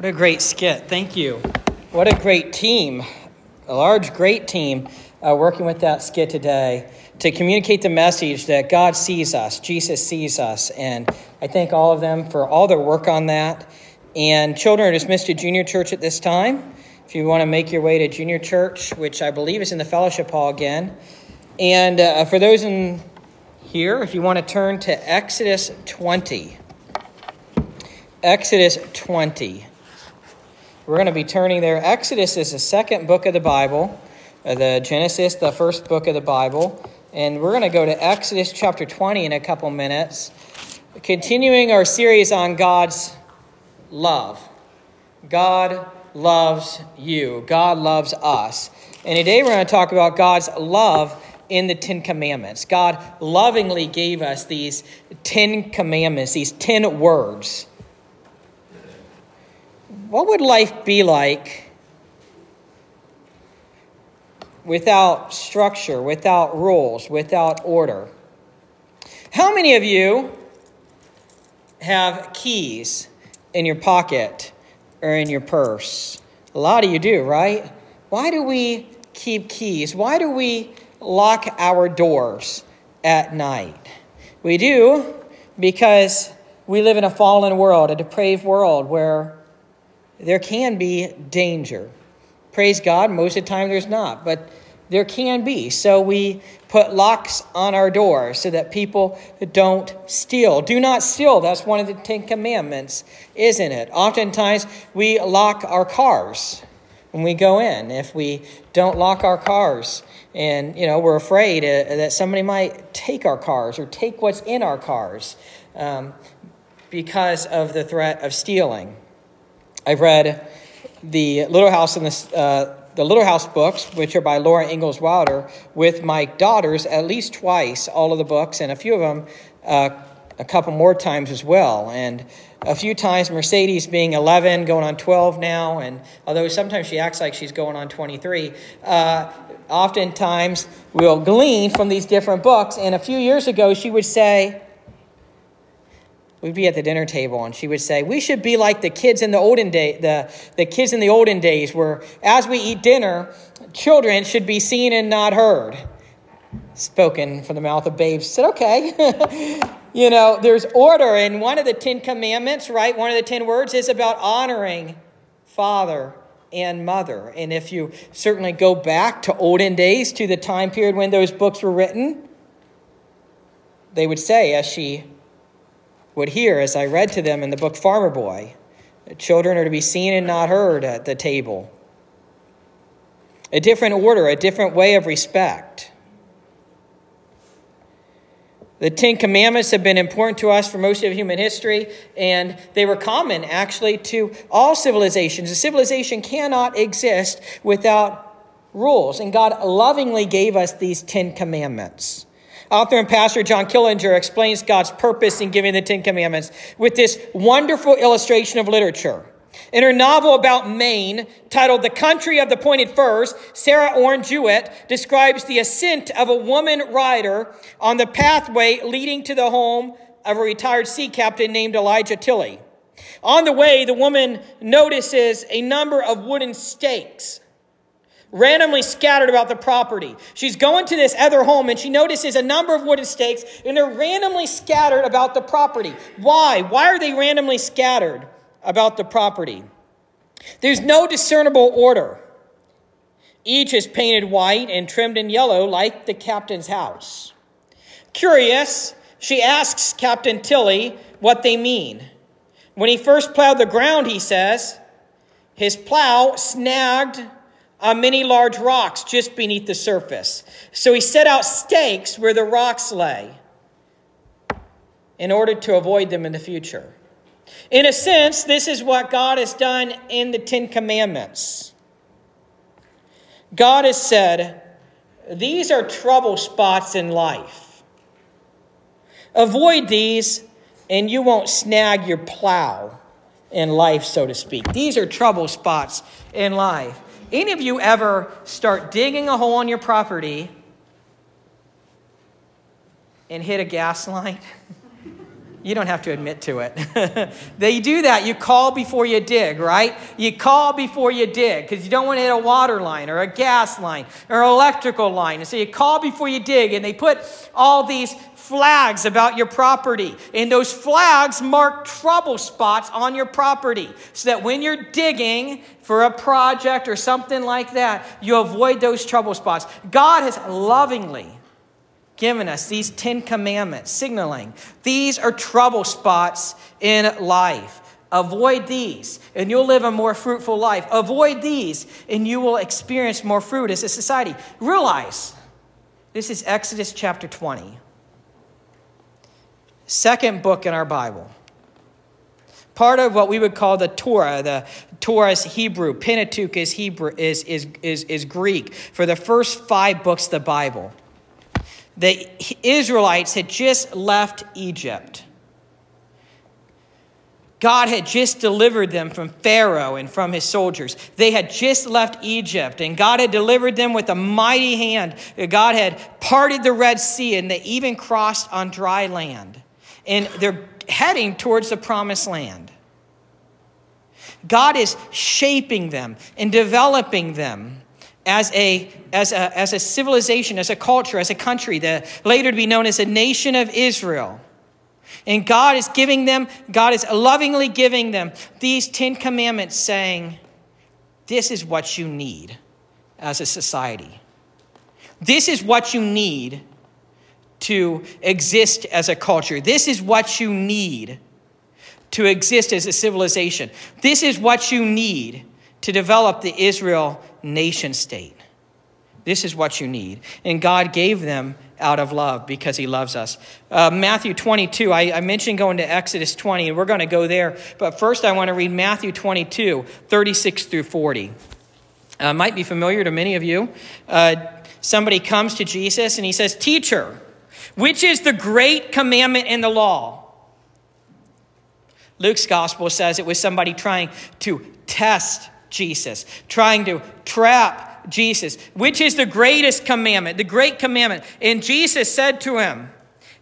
What a great skit. Thank you. What a great team. A large, great team uh, working with that skit today to communicate the message that God sees us, Jesus sees us. And I thank all of them for all their work on that. And children are dismissed to junior church at this time. If you want to make your way to junior church, which I believe is in the fellowship hall again. And uh, for those in here, if you want to turn to Exodus 20. Exodus 20. We're going to be turning there. Exodus is the second book of the Bible, uh, the Genesis, the first book of the Bible. And we're going to go to Exodus chapter 20 in a couple minutes, continuing our series on God's love. God loves you, God loves us. And today we're going to talk about God's love in the Ten Commandments. God lovingly gave us these Ten Commandments, these ten words what would life be like without structure, without rules, without order? How many of you have keys in your pocket or in your purse? A lot of you do, right? Why do we keep keys? Why do we lock our doors at night? We do because we live in a fallen world, a depraved world where there can be danger. Praise God, most of the time there's not, but there can be. So we put locks on our doors so that people don't steal. Do not steal. That's one of the Ten Commandments, isn't it? Oftentimes we lock our cars when we go in. If we don't lock our cars, and you know we're afraid uh, that somebody might take our cars or take what's in our cars um, because of the threat of stealing. I've read the Little House in the, uh, the Little House books, which are by Laura Ingalls Wilder, with my daughters at least twice, all of the books, and a few of them uh, a couple more times as well. And a few times, Mercedes being 11, going on 12 now, and although sometimes she acts like she's going on 23, uh, oftentimes we'll glean from these different books. And a few years ago, she would say, we'd be at the dinner table and she would say we should be like the kids in the olden day the, the kids in the olden days where as we eat dinner children should be seen and not heard. Spoken from the mouth of babes said okay. You know there's order and one of the ten commandments right one of the ten words is about honoring father and mother. And if you certainly go back to olden days to the time period when those books were written they would say as she would hear as I read to them in the book Farmer Boy. Children are to be seen and not heard at the table. A different order, a different way of respect. The Ten Commandments have been important to us for most of human history, and they were common actually to all civilizations. A civilization cannot exist without rules, and God lovingly gave us these Ten Commandments. Author and pastor John Killinger explains God's purpose in giving the Ten Commandments with this wonderful illustration of literature. In her novel about Maine, titled The Country of the Pointed Firs, Sarah Orne Jewett describes the ascent of a woman rider on the pathway leading to the home of a retired sea captain named Elijah Tilley. On the way, the woman notices a number of wooden stakes randomly scattered about the property. She's going to this other home and she notices a number of wooden stakes and they're randomly scattered about the property. Why? Why are they randomly scattered about the property? There's no discernible order. Each is painted white and trimmed in yellow like the captain's house. Curious, she asks Captain Tilley what they mean. When he first plowed the ground, he says, his plow snagged on many large rocks just beneath the surface. So he set out stakes where the rocks lay in order to avoid them in the future. In a sense, this is what God has done in the Ten Commandments. God has said, These are trouble spots in life. Avoid these, and you won't snag your plow in life, so to speak. These are trouble spots in life. Any of you ever start digging a hole on your property and hit a gas line? You don't have to admit to it. they do that. You call before you dig, right? You call before you dig because you don't want to hit a water line or a gas line or electrical line. And so you call before you dig, and they put all these flags about your property. And those flags mark trouble spots on your property so that when you're digging for a project or something like that, you avoid those trouble spots. God has lovingly given us these Ten Commandments, signaling these are trouble spots in life. Avoid these, and you'll live a more fruitful life. Avoid these, and you will experience more fruit as a society. Realize this is Exodus chapter 20, second book in our Bible. Part of what we would call the Torah, the Torah is Hebrew, Pentateuch is Hebrew, is, is, is, is Greek. For the first five books of the Bible, the Israelites had just left Egypt. God had just delivered them from Pharaoh and from his soldiers. They had just left Egypt, and God had delivered them with a mighty hand. God had parted the Red Sea, and they even crossed on dry land. And they're heading towards the promised land. God is shaping them and developing them as a, as a, as a civilization, as a culture, as a country, the, later to be known as a nation of Israel. And God is giving them, God is lovingly giving them these Ten Commandments, saying, This is what you need as a society. This is what you need to exist as a culture. This is what you need to exist as a civilization. This is what you need to develop the Israel nation state. This is what you need. And God gave them out of love because he loves us. Uh, Matthew 22, I, I, mentioned going to Exodus 20, and we're going to go there. But first, I want to read Matthew 22, 36 through 40. Uh, might be familiar to many of you. Uh, somebody comes to Jesus and he says, Teacher, which is the great commandment in the law? Luke's gospel says it was somebody trying to test Jesus, trying to trap Jesus, which is the greatest commandment, the great commandment. And Jesus said to him,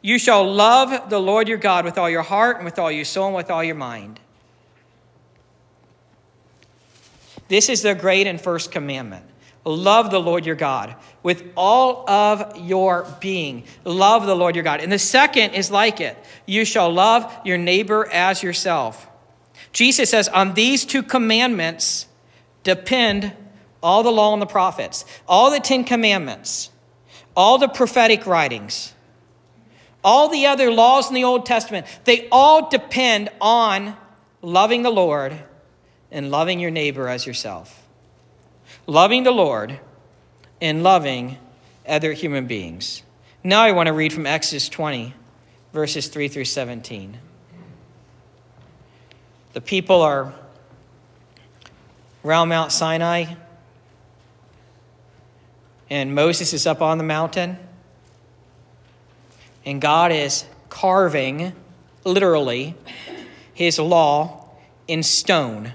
You shall love the Lord your God with all your heart and with all your soul and with all your mind. This is the great and first commandment. Love the Lord your God with all of your being. Love the Lord your God. And the second is like it you shall love your neighbor as yourself. Jesus says, On these two commandments depend all the law and the prophets, all the Ten Commandments, all the prophetic writings, all the other laws in the Old Testament. They all depend on loving the Lord and loving your neighbor as yourself loving the Lord and loving other human beings. Now I want to read from Exodus 20, verses 3 through 17. The people are around Mount Sinai, and Moses is up on the mountain, and God is carving, literally, his law in stone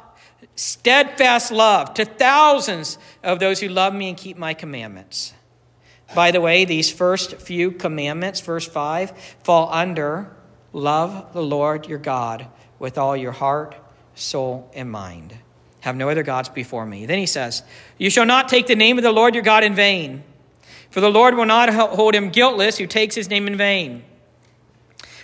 steadfast love to thousands of those who love me and keep my commandments. By the way, these first few commandments, verse 5, fall under love the Lord your God with all your heart, soul, and mind. Have no other gods before me. Then he says, You shall not take the name of the Lord your God in vain, for the Lord will not hold him guiltless who takes his name in vain.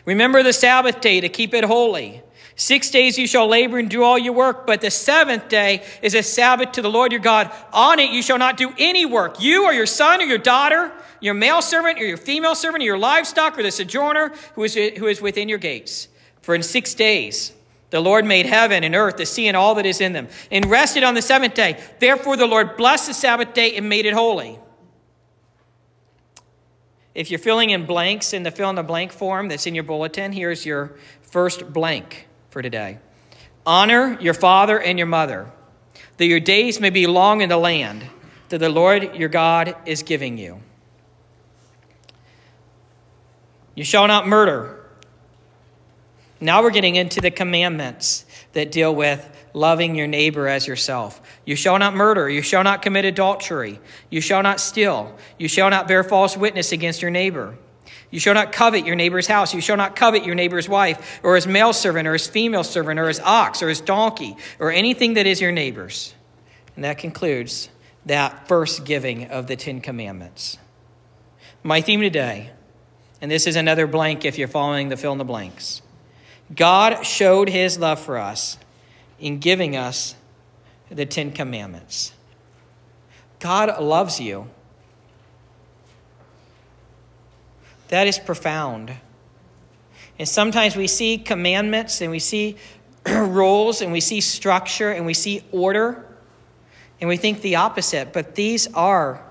Remember the Sabbath day to keep it holy. Six days you shall labor and do all your work, but the seventh day is a Sabbath to the Lord your God. On it you shall not do any work. You or your son or your daughter, your male servant or your female servant, or your livestock or the sojourner who is, who is within your gates. For in six days the Lord made heaven and earth, the sea, and all that is in them, and rested on the seventh day. Therefore the Lord blessed the Sabbath day and made it holy. If you're filling in blanks in the fill in the blank form that's in your bulletin, here's your first blank for today. Honor your father and your mother, that your days may be long in the land that the Lord your God is giving you. You shall not murder. Now we're getting into the commandments that deal with loving your neighbor as yourself. You shall not murder. You shall not commit adultery. You shall not steal. You shall not bear false witness against your neighbor. You shall not covet your neighbor's house. You shall not covet your neighbor's wife, or his male servant, or his female servant, or his ox, or his donkey, or anything that is your neighbor's. And that concludes that first giving of the Ten Commandments. My theme today, and this is another blank if you're following the fill in the blanks God showed his love for us in giving us the Ten Commandments. God loves you. That is profound. And sometimes we see commandments and we see rules and we see structure and we see order and we think the opposite, but these are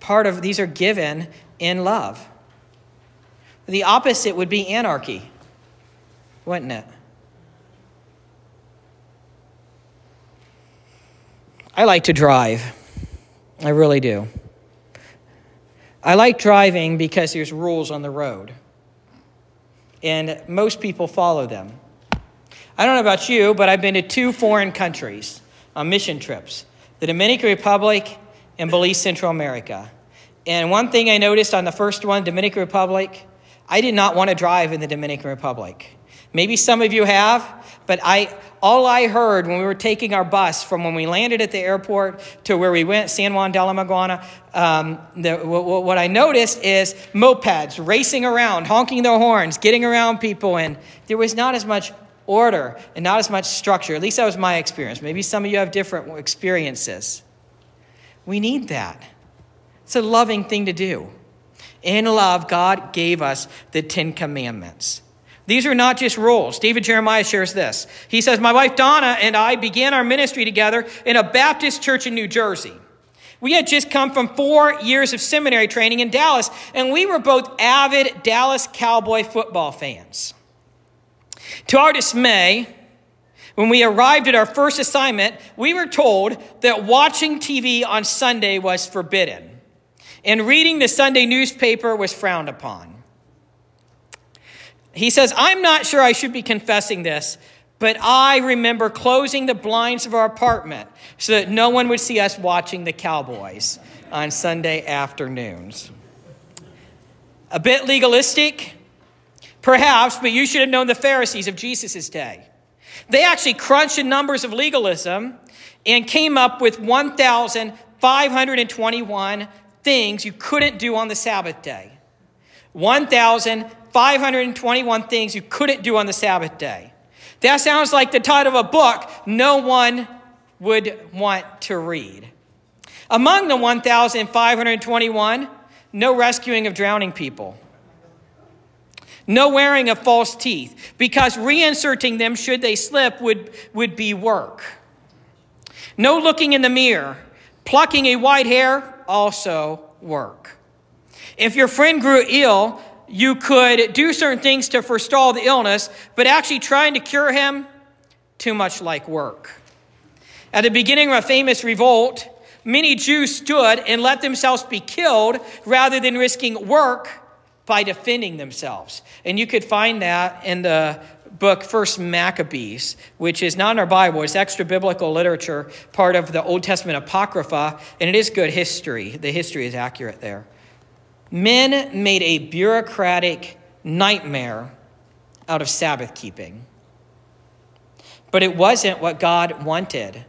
part of, these are given in love. The opposite would be anarchy, wouldn't it? I like to drive. I really do. I like driving because there's rules on the road. And most people follow them. I don't know about you, but I've been to two foreign countries on mission trips the Dominican Republic and Belize, Central America. And one thing I noticed on the first one, Dominican Republic, I did not want to drive in the Dominican Republic. Maybe some of you have, but I all I heard when we were taking our bus from when we landed at the airport to where we went, San Juan de la Maguana, um, the, what I noticed is mopeds racing around, honking their horns, getting around people, and there was not as much order and not as much structure. At least that was my experience. Maybe some of you have different experiences. We need that. It's a loving thing to do. In love, God gave us the Ten Commandments. These are not just rules. David Jeremiah shares this. He says, My wife Donna and I began our ministry together in a Baptist church in New Jersey. We had just come from four years of seminary training in Dallas, and we were both avid Dallas Cowboy football fans. To our dismay, when we arrived at our first assignment, we were told that watching TV on Sunday was forbidden and reading the Sunday newspaper was frowned upon. He says, I'm not sure I should be confessing this, but I remember closing the blinds of our apartment so that no one would see us watching the Cowboys on Sunday afternoons. A bit legalistic, perhaps, but you should have known the Pharisees of Jesus' day. They actually crunched the numbers of legalism and came up with 1,521 things you couldn't do on the Sabbath day. 1,521 things you couldn't do on the Sabbath day. That sounds like the title of a book no one would want to read. Among the 1,521, no rescuing of drowning people. No wearing of false teeth, because reinserting them should they slip would, would be work. No looking in the mirror. Plucking a white hair, also work. If your friend grew ill, you could do certain things to forestall the illness, but actually trying to cure him, too much like work. At the beginning of a famous revolt, many Jews stood and let themselves be killed rather than risking work by defending themselves. And you could find that in the book First Maccabees, which is not in our Bible, it's extra biblical literature, part of the Old Testament Apocrypha, and it is good history. The history is accurate there. Men made a bureaucratic nightmare out of Sabbath keeping. But it wasn't what God wanted.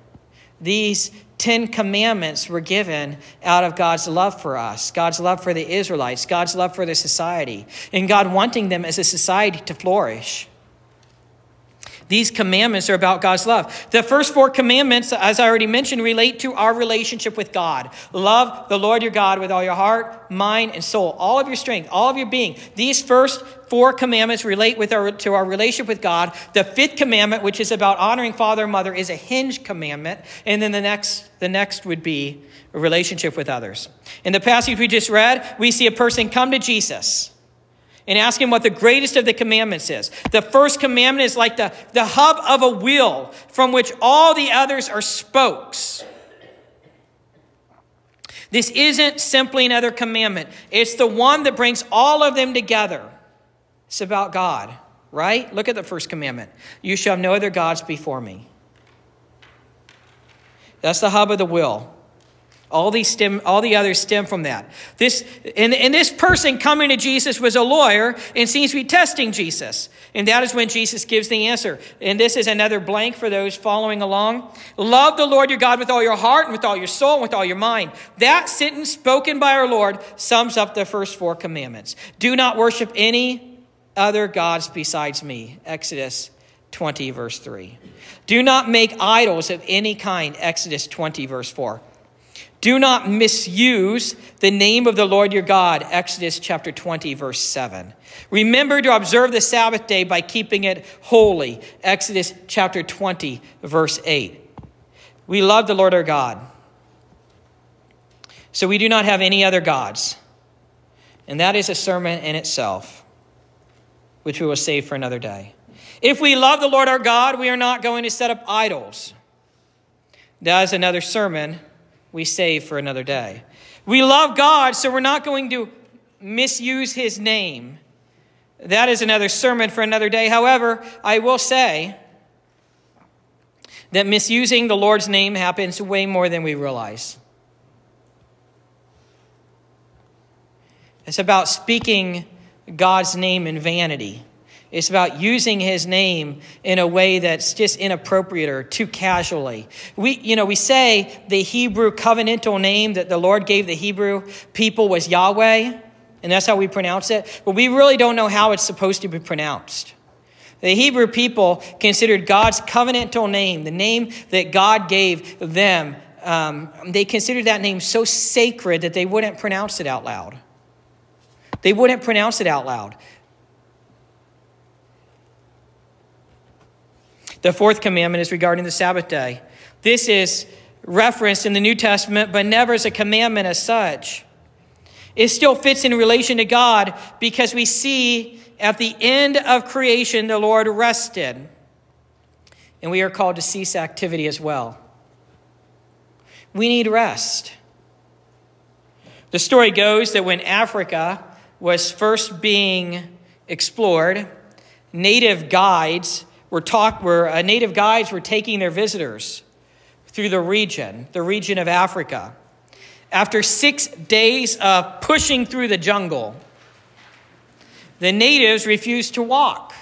These Ten Commandments were given out of God's love for us, God's love for the Israelites, God's love for the society, and God wanting them as a society to flourish. These commandments are about God's love. The first four commandments, as I already mentioned, relate to our relationship with God. Love the Lord your God with all your heart, mind, and soul, all of your strength, all of your being. These first four commandments relate with our, to our relationship with God. The fifth commandment, which is about honoring father and mother, is a hinge commandment. And then the next, the next would be a relationship with others. In the passage we just read, we see a person come to Jesus and ask him what the greatest of the commandments is. The first commandment is like the, the hub of a wheel from which all the others are spokes. This isn't simply another commandment, it's the one that brings all of them together. It's about God, right? Look at the first commandment You shall have no other gods before me. That's the hub of the wheel. All these stem, all the others stem from that. This and, and this person coming to Jesus was a lawyer and seems to be testing Jesus. And that is when Jesus gives the answer. And this is another blank for those following along. Love the Lord your God with all your heart and with all your soul and with all your mind. That sentence spoken by our Lord sums up the first four commandments. Do not worship any other gods besides me. Exodus 20, verse 3. Do not make idols of any kind. Exodus 20, verse 4. Do not misuse the name of the Lord your God. Exodus chapter 20, verse 7. Remember to observe the Sabbath day by keeping it holy. Exodus chapter 20, verse 8. We love the Lord our God. So we do not have any other gods. And that is a sermon in itself, which we will save for another day. If we love the Lord our God, we are not going to set up idols. That is another sermon we save for another day. We love God, so we're not going to misuse his name. That is another sermon for another day. However, I will say that misusing the Lord's name happens way more than we realize. It's about speaking God's name in vanity. It's about using his name in a way that's just inappropriate or too casually. We, you know, we say the Hebrew covenantal name that the Lord gave the Hebrew people was Yahweh, and that's how we pronounce it, but we really don't know how it's supposed to be pronounced. The Hebrew people considered God's covenantal name, the name that God gave them, um, they considered that name so sacred that they wouldn't pronounce it out loud. They wouldn't pronounce it out loud. The fourth commandment is regarding the Sabbath day. This is referenced in the New Testament, but never as a commandment as such. It still fits in relation to God because we see at the end of creation the Lord rested. And we are called to cease activity as well. We need rest. The story goes that when Africa was first being explored, native guides were talk, where uh, native guides were taking their visitors through the region, the region of Africa. After six days of pushing through the jungle, the natives refused to walk.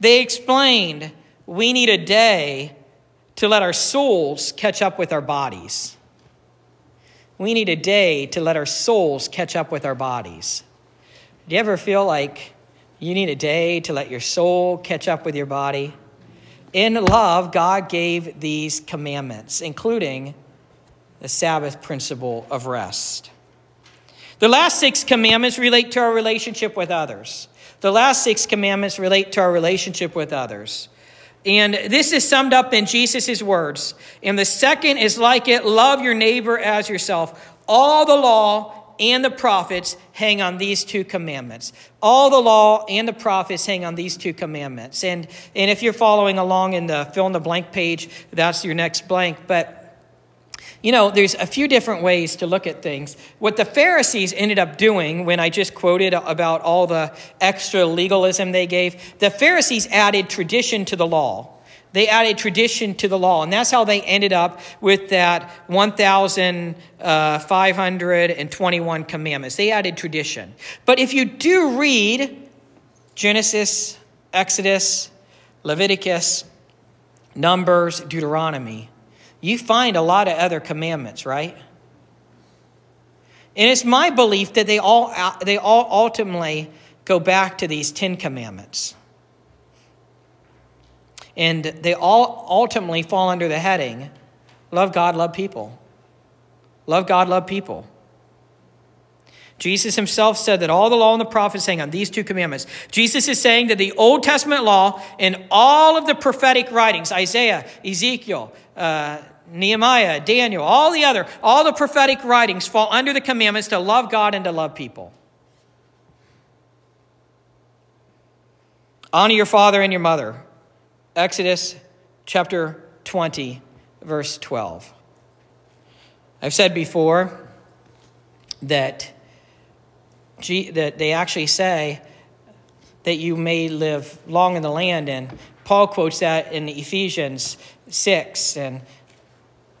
They explained, We need a day to let our souls catch up with our bodies. We need a day to let our souls catch up with our bodies. Do you ever feel like you need a day to let your soul catch up with your body. In love, God gave these commandments, including the Sabbath principle of rest. The last six commandments relate to our relationship with others. The last six commandments relate to our relationship with others. And this is summed up in Jesus' words. And the second is like it love your neighbor as yourself. All the law and the prophets hang on these two commandments. All the law and the prophets hang on these two commandments. And, and if you're following along in the fill in the blank page, that's your next blank. But you know, there's a few different ways to look at things. What the Pharisees ended up doing when I just quoted about all the extra legalism they gave, the Pharisees added tradition to the law. They added tradition to the law, and that's how they ended up with that 1,521 uh, commandments. They added tradition. But if you do read Genesis, Exodus, Leviticus, Numbers, Deuteronomy, you find a lot of other commandments, right? And it's my belief that they all, they all ultimately go back to these Ten Commandments. And they all ultimately fall under the heading love God, love people. Love God, love people. Jesus himself said that all the law and the prophets hang on these two commandments. Jesus is saying that the Old Testament law and all of the prophetic writings, Isaiah, Ezekiel, uh, Nehemiah, Daniel, all the other, all the prophetic writings fall under the commandments to love God and to love people. Honor your father and your mother. Exodus chapter 20, verse 12. I've said before that that they actually say that you may live long in the land. And Paul quotes that in Ephesians 6. And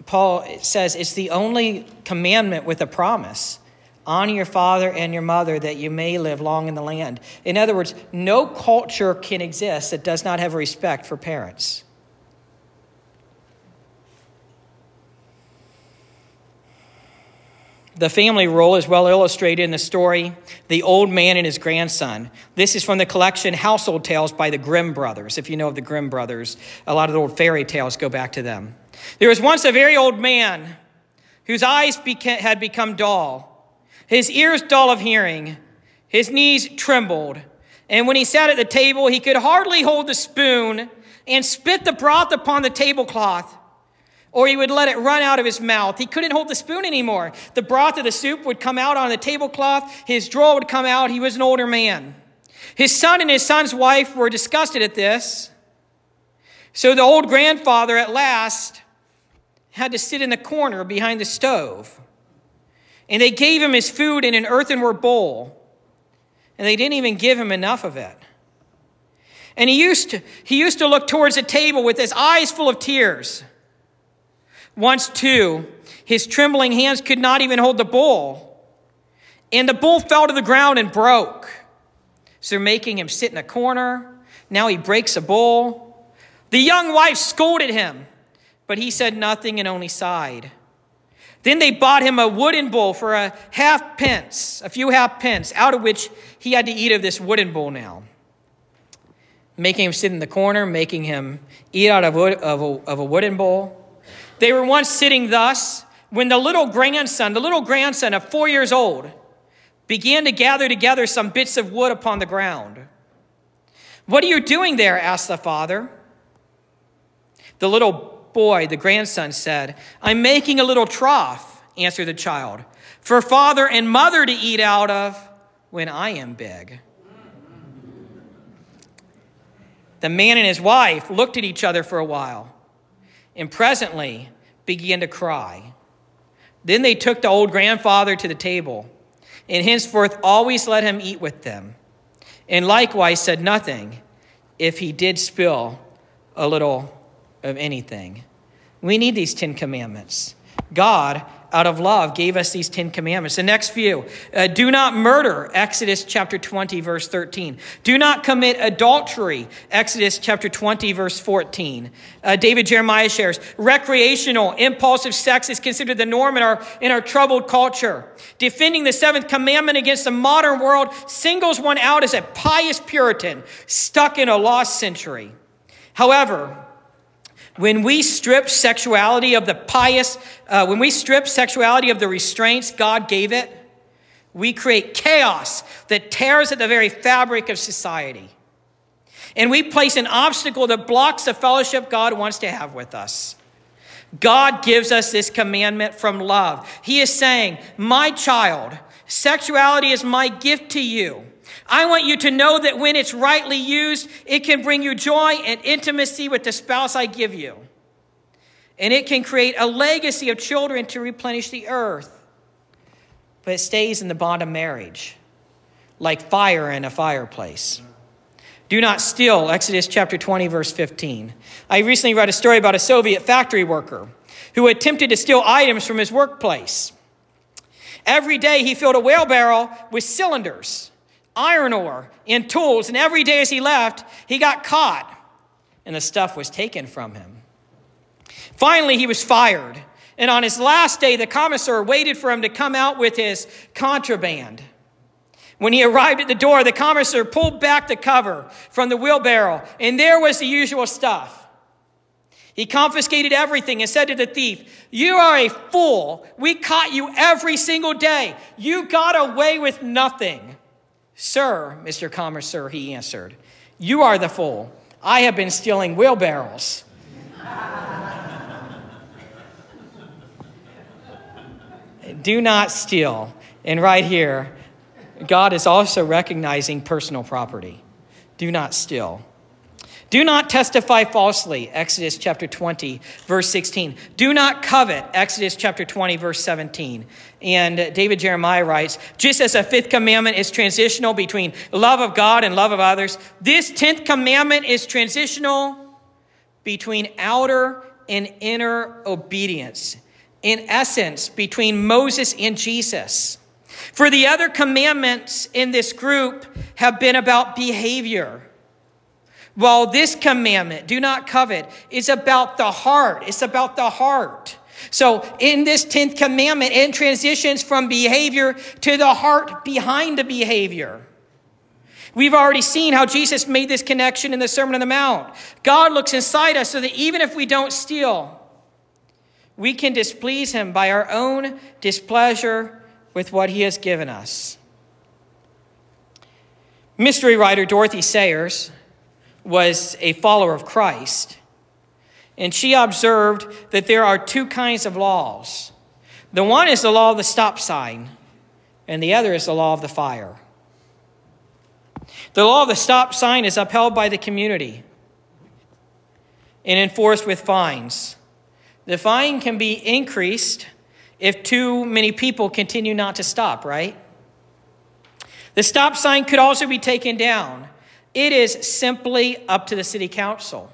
Paul says it's the only commandment with a promise honor your father and your mother that you may live long in the land. In other words, no culture can exist that does not have respect for parents. The family role is well illustrated in the story The Old Man and His Grandson. This is from the collection Household Tales by the Grimm brothers. If you know of the Grimm brothers, a lot of the old fairy tales go back to them. There was once a very old man whose eyes beca- had become dull, his ears dull of hearing, his knees trembled, and when he sat at the table, he could hardly hold the spoon and spit the broth upon the tablecloth or he would let it run out of his mouth. He couldn't hold the spoon anymore. The broth of the soup would come out on the tablecloth, his drawer would come out. He was an older man. His son and his son's wife were disgusted at this. So the old grandfather at last had to sit in the corner behind the stove. And they gave him his food in an earthenware bowl. And they didn't even give him enough of it. And he used to, he used to look towards the table with his eyes full of tears. Once, too, his trembling hands could not even hold the bull, and the bull fell to the ground and broke. So they're making him sit in a corner. Now he breaks a bull. The young wife scolded him, but he said nothing and only sighed. Then they bought him a wooden bowl for a half pence, a few half pence, out of which he had to eat of this wooden bowl now. Making him sit in the corner, making him eat out of, wood, of, a, of a wooden bowl. They were once sitting thus when the little grandson, the little grandson of four years old, began to gather together some bits of wood upon the ground. What are you doing there? asked the father. The little boy, the grandson, said, I'm making a little trough, answered the child, for father and mother to eat out of when I am big. The man and his wife looked at each other for a while and presently began to cry. Then they took the old grandfather to the table, and henceforth always let him eat with them, and likewise said nothing if he did spill a little of anything. We need these Ten Commandments. God out of love, gave us these Ten Commandments. The next few uh, do not murder, Exodus chapter 20, verse 13. Do not commit adultery, Exodus chapter 20, verse 14. Uh, David Jeremiah shares recreational, impulsive sex is considered the norm in our, in our troubled culture. Defending the seventh commandment against the modern world singles one out as a pious Puritan stuck in a lost century. However, when we strip sexuality of the pious, uh, when we strip sexuality of the restraints God gave it, we create chaos that tears at the very fabric of society. And we place an obstacle that blocks the fellowship God wants to have with us. God gives us this commandment from love. He is saying, My child, sexuality is my gift to you. I want you to know that when it's rightly used, it can bring you joy and intimacy with the spouse I give you. And it can create a legacy of children to replenish the earth. But it stays in the bond of marriage, like fire in a fireplace. Do not steal, Exodus chapter 20, verse 15. I recently read a story about a Soviet factory worker who attempted to steal items from his workplace. Every day he filled a wheelbarrow with cylinders iron ore, and tools. And every day as he left, he got caught, and the stuff was taken from him. Finally, he was fired. And on his last day, the commissar waited for him to come out with his contraband. When he arrived at the door, the commissar pulled back the cover from the wheelbarrow, and there was the usual stuff. He confiscated everything and said to the thief, You are a fool. We caught you every single day. You got away with nothing. Sir, Mr. Commissar, he answered, You are the fool. I have been stealing wheelbarrows. Do not steal. And right here, God is also recognizing personal property. Do not steal. Do not testify falsely, Exodus chapter 20, verse 16. Do not covet, Exodus chapter 20, verse 17. And David Jeremiah writes just as a fifth commandment is transitional between love of God and love of others, this tenth commandment is transitional between outer and inner obedience. In essence, between Moses and Jesus. For the other commandments in this group have been about behavior while this commandment, do not covet, is about the heart. It's about the heart. So in this 10th commandment, it transitions from behavior to the heart behind the behavior. We've already seen how Jesus made this connection in the Sermon on the Mount. God looks inside us so that even if we don't steal, we can displease him by our own displeasure with what he has given us. Mystery writer Dorothy Sayers was a follower of Christ. And she observed that there are two kinds of laws. The one is the law of the stop sign, and the other is the law of the fire. The law of the stop sign is upheld by the community and enforced with fines. The fine can be increased if too many people continue not to stop, right? The stop sign could also be taken down it is simply up to the city council.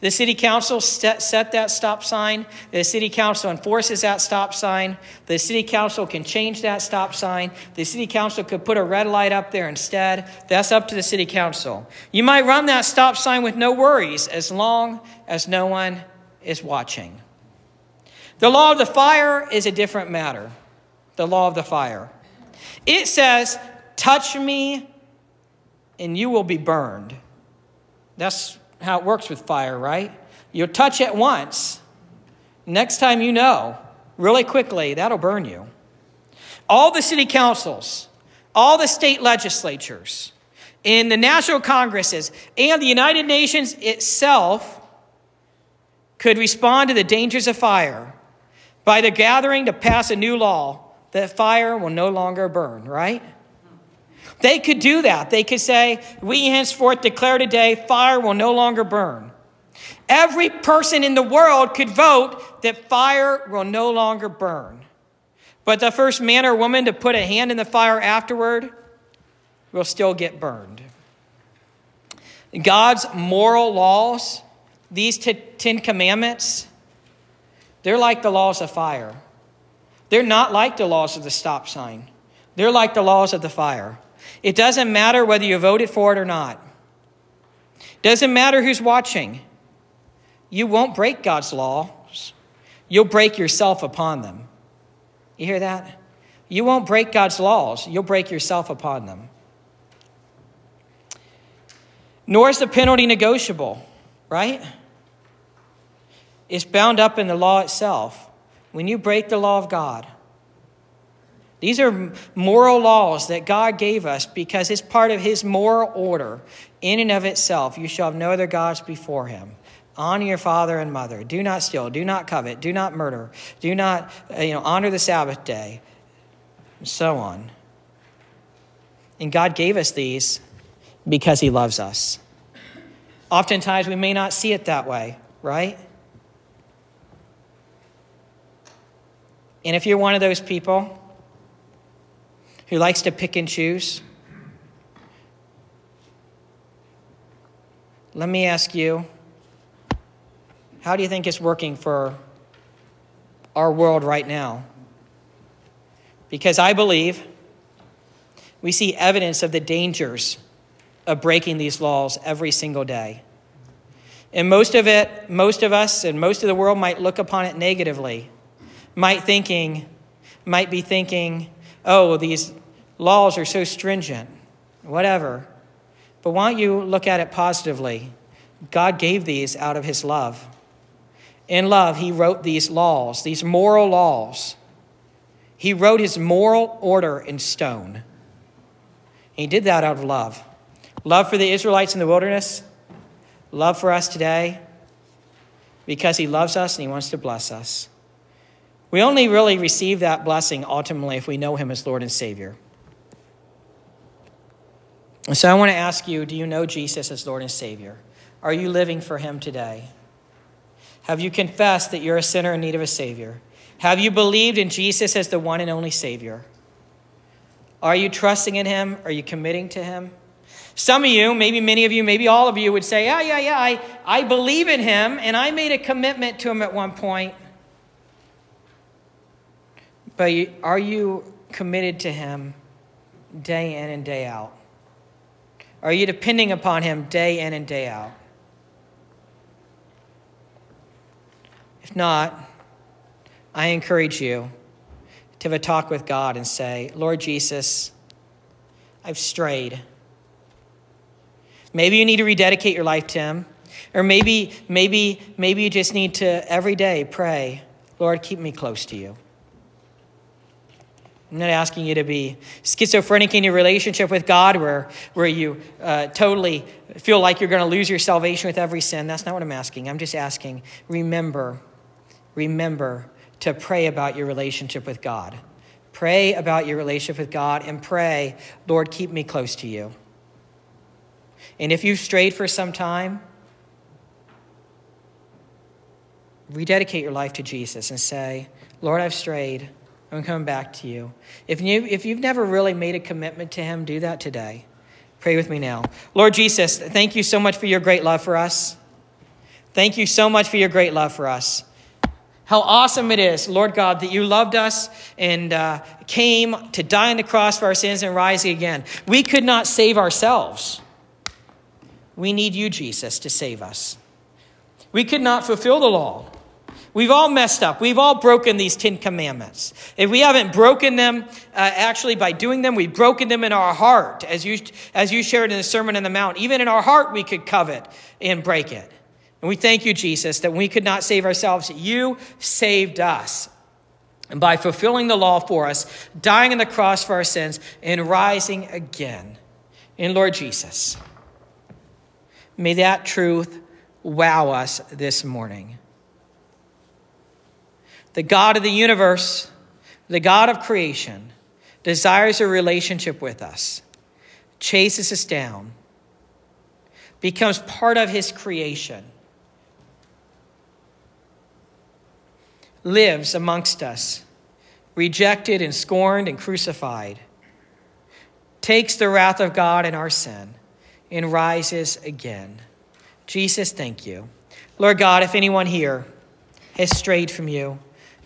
The city council set, set, that stop sign. The city council enforces that stop sign. The city council can change that stop sign. The city council could put a red light up there instead. That's up to the city council. You might run that stop sign with no worries as long as no one is watching. The law of the fire is a different matter. The law of the fire. It says, Touch me and you will be burned. That's how it works with fire, right? You'll touch it once. Next time you know, really quickly, that'll burn you. All the city councils, all the state legislatures, in the national congresses, and the United Nations itself could respond to the dangers of fire by the gathering to pass a new law that fire will no longer burn, right? They could do that. They could say, We henceforth declare today fire will no longer burn. Every person in the world could vote that fire will no longer burn. But the first man or woman to put a hand in the fire afterward will still get burned. God's moral laws, these Ten Commandments, they're like the laws of fire. They're not like the laws of the stop sign, they're like the laws of the fire. It doesn't matter whether you voted for it or not. Doesn't matter who's watching. You won't break God's laws. You'll break yourself upon them. You hear that? You won't break God's laws. You'll break yourself upon them. Nor is the penalty negotiable, right? It's bound up in the law itself. When you break the law of God, these are moral laws that God gave us because it's part of His moral order in and of itself. You shall have no other gods before Him. Honor your father and mother. Do not steal. Do not covet. Do not murder. Do not uh, you know, honor the Sabbath day. And so on. And God gave us these because He loves us. Oftentimes we may not see it that way, right? And if you're one of those people, who likes to pick and choose? Let me ask you how do you think it's working for our world right now? Because I believe we see evidence of the dangers of breaking these laws every single day. And most of it, most of us and most of the world might look upon it negatively, might thinking, might be thinking, oh, these laws are so stringent, whatever. But why don't you look at it positively? God gave these out of His love. In love, he wrote these laws, these moral laws. He wrote his moral order in stone. He did that out of love. Love for the Israelites in the wilderness, love for us today, because he loves us and he wants to bless us. We only really receive that blessing ultimately if we know him as Lord and Savior. So I want to ask you do you know Jesus as Lord and Savior? Are you living for him today? Have you confessed that you're a sinner in need of a Savior? Have you believed in Jesus as the one and only Savior? Are you trusting in Him? Are you committing to Him? Some of you, maybe many of you, maybe all of you would say, Yeah, yeah, yeah, I, I believe in Him and I made a commitment to Him at one point. But are you committed to Him day in and day out? Are you depending upon Him day in and day out? If not, I encourage you to have a talk with God and say, Lord Jesus, I've strayed. Maybe you need to rededicate your life to Him. Or maybe, maybe, maybe you just need to every day pray, Lord, keep me close to you. I'm not asking you to be schizophrenic in your relationship with God where, where you uh, totally feel like you're going to lose your salvation with every sin. That's not what I'm asking. I'm just asking, remember, remember to pray about your relationship with God. Pray about your relationship with God and pray, Lord, keep me close to you. And if you've strayed for some time, rededicate your life to Jesus and say, Lord, I've strayed. I'm coming back to you. If, you. if you've never really made a commitment to Him, do that today. Pray with me now. Lord Jesus, thank you so much for your great love for us. Thank you so much for your great love for us. How awesome it is, Lord God, that you loved us and uh, came to die on the cross for our sins and rise again. We could not save ourselves. We need you, Jesus, to save us. We could not fulfill the law. We've all messed up. We've all broken these Ten Commandments. If we haven't broken them uh, actually by doing them, we've broken them in our heart, as you, as you shared in the Sermon on the Mount. Even in our heart, we could covet and break it. And we thank you, Jesus, that we could not save ourselves. You saved us. And by fulfilling the law for us, dying on the cross for our sins, and rising again. In Lord Jesus, may that truth wow us this morning. The God of the universe, the God of creation, desires a relationship with us, chases us down, becomes part of his creation lives amongst us, rejected and scorned and crucified, takes the wrath of God in our sin, and rises again. Jesus, thank you. Lord God, if anyone here has strayed from you,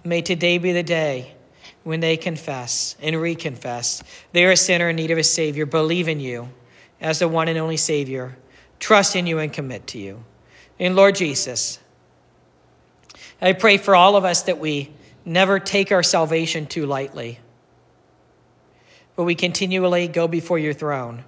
may today be the day when they confess and reconfess they are a sinner in need of a Savior, believe in you as the one and only Savior, trust in you and commit to you. And Lord Jesus, I pray for all of us that we never take our salvation too lightly, but we continually go before your throne.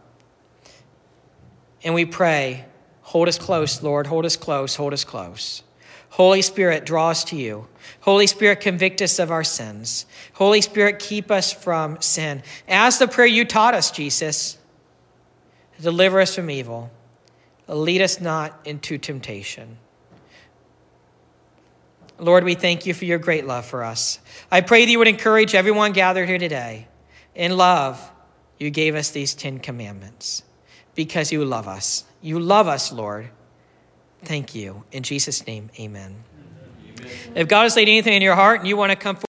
And we pray, hold us close, Lord, hold us close, hold us close. Holy Spirit, draw us to you. Holy Spirit, convict us of our sins. Holy Spirit, keep us from sin. As the prayer you taught us, Jesus, deliver us from evil. Lead us not into temptation. Lord, we thank you for your great love for us. I pray that you would encourage everyone gathered here today. In love, you gave us these Ten Commandments because you love us. You love us, Lord. Thank you. In Jesus' name, amen. amen. If God has laid anything in your heart and you want to come forward,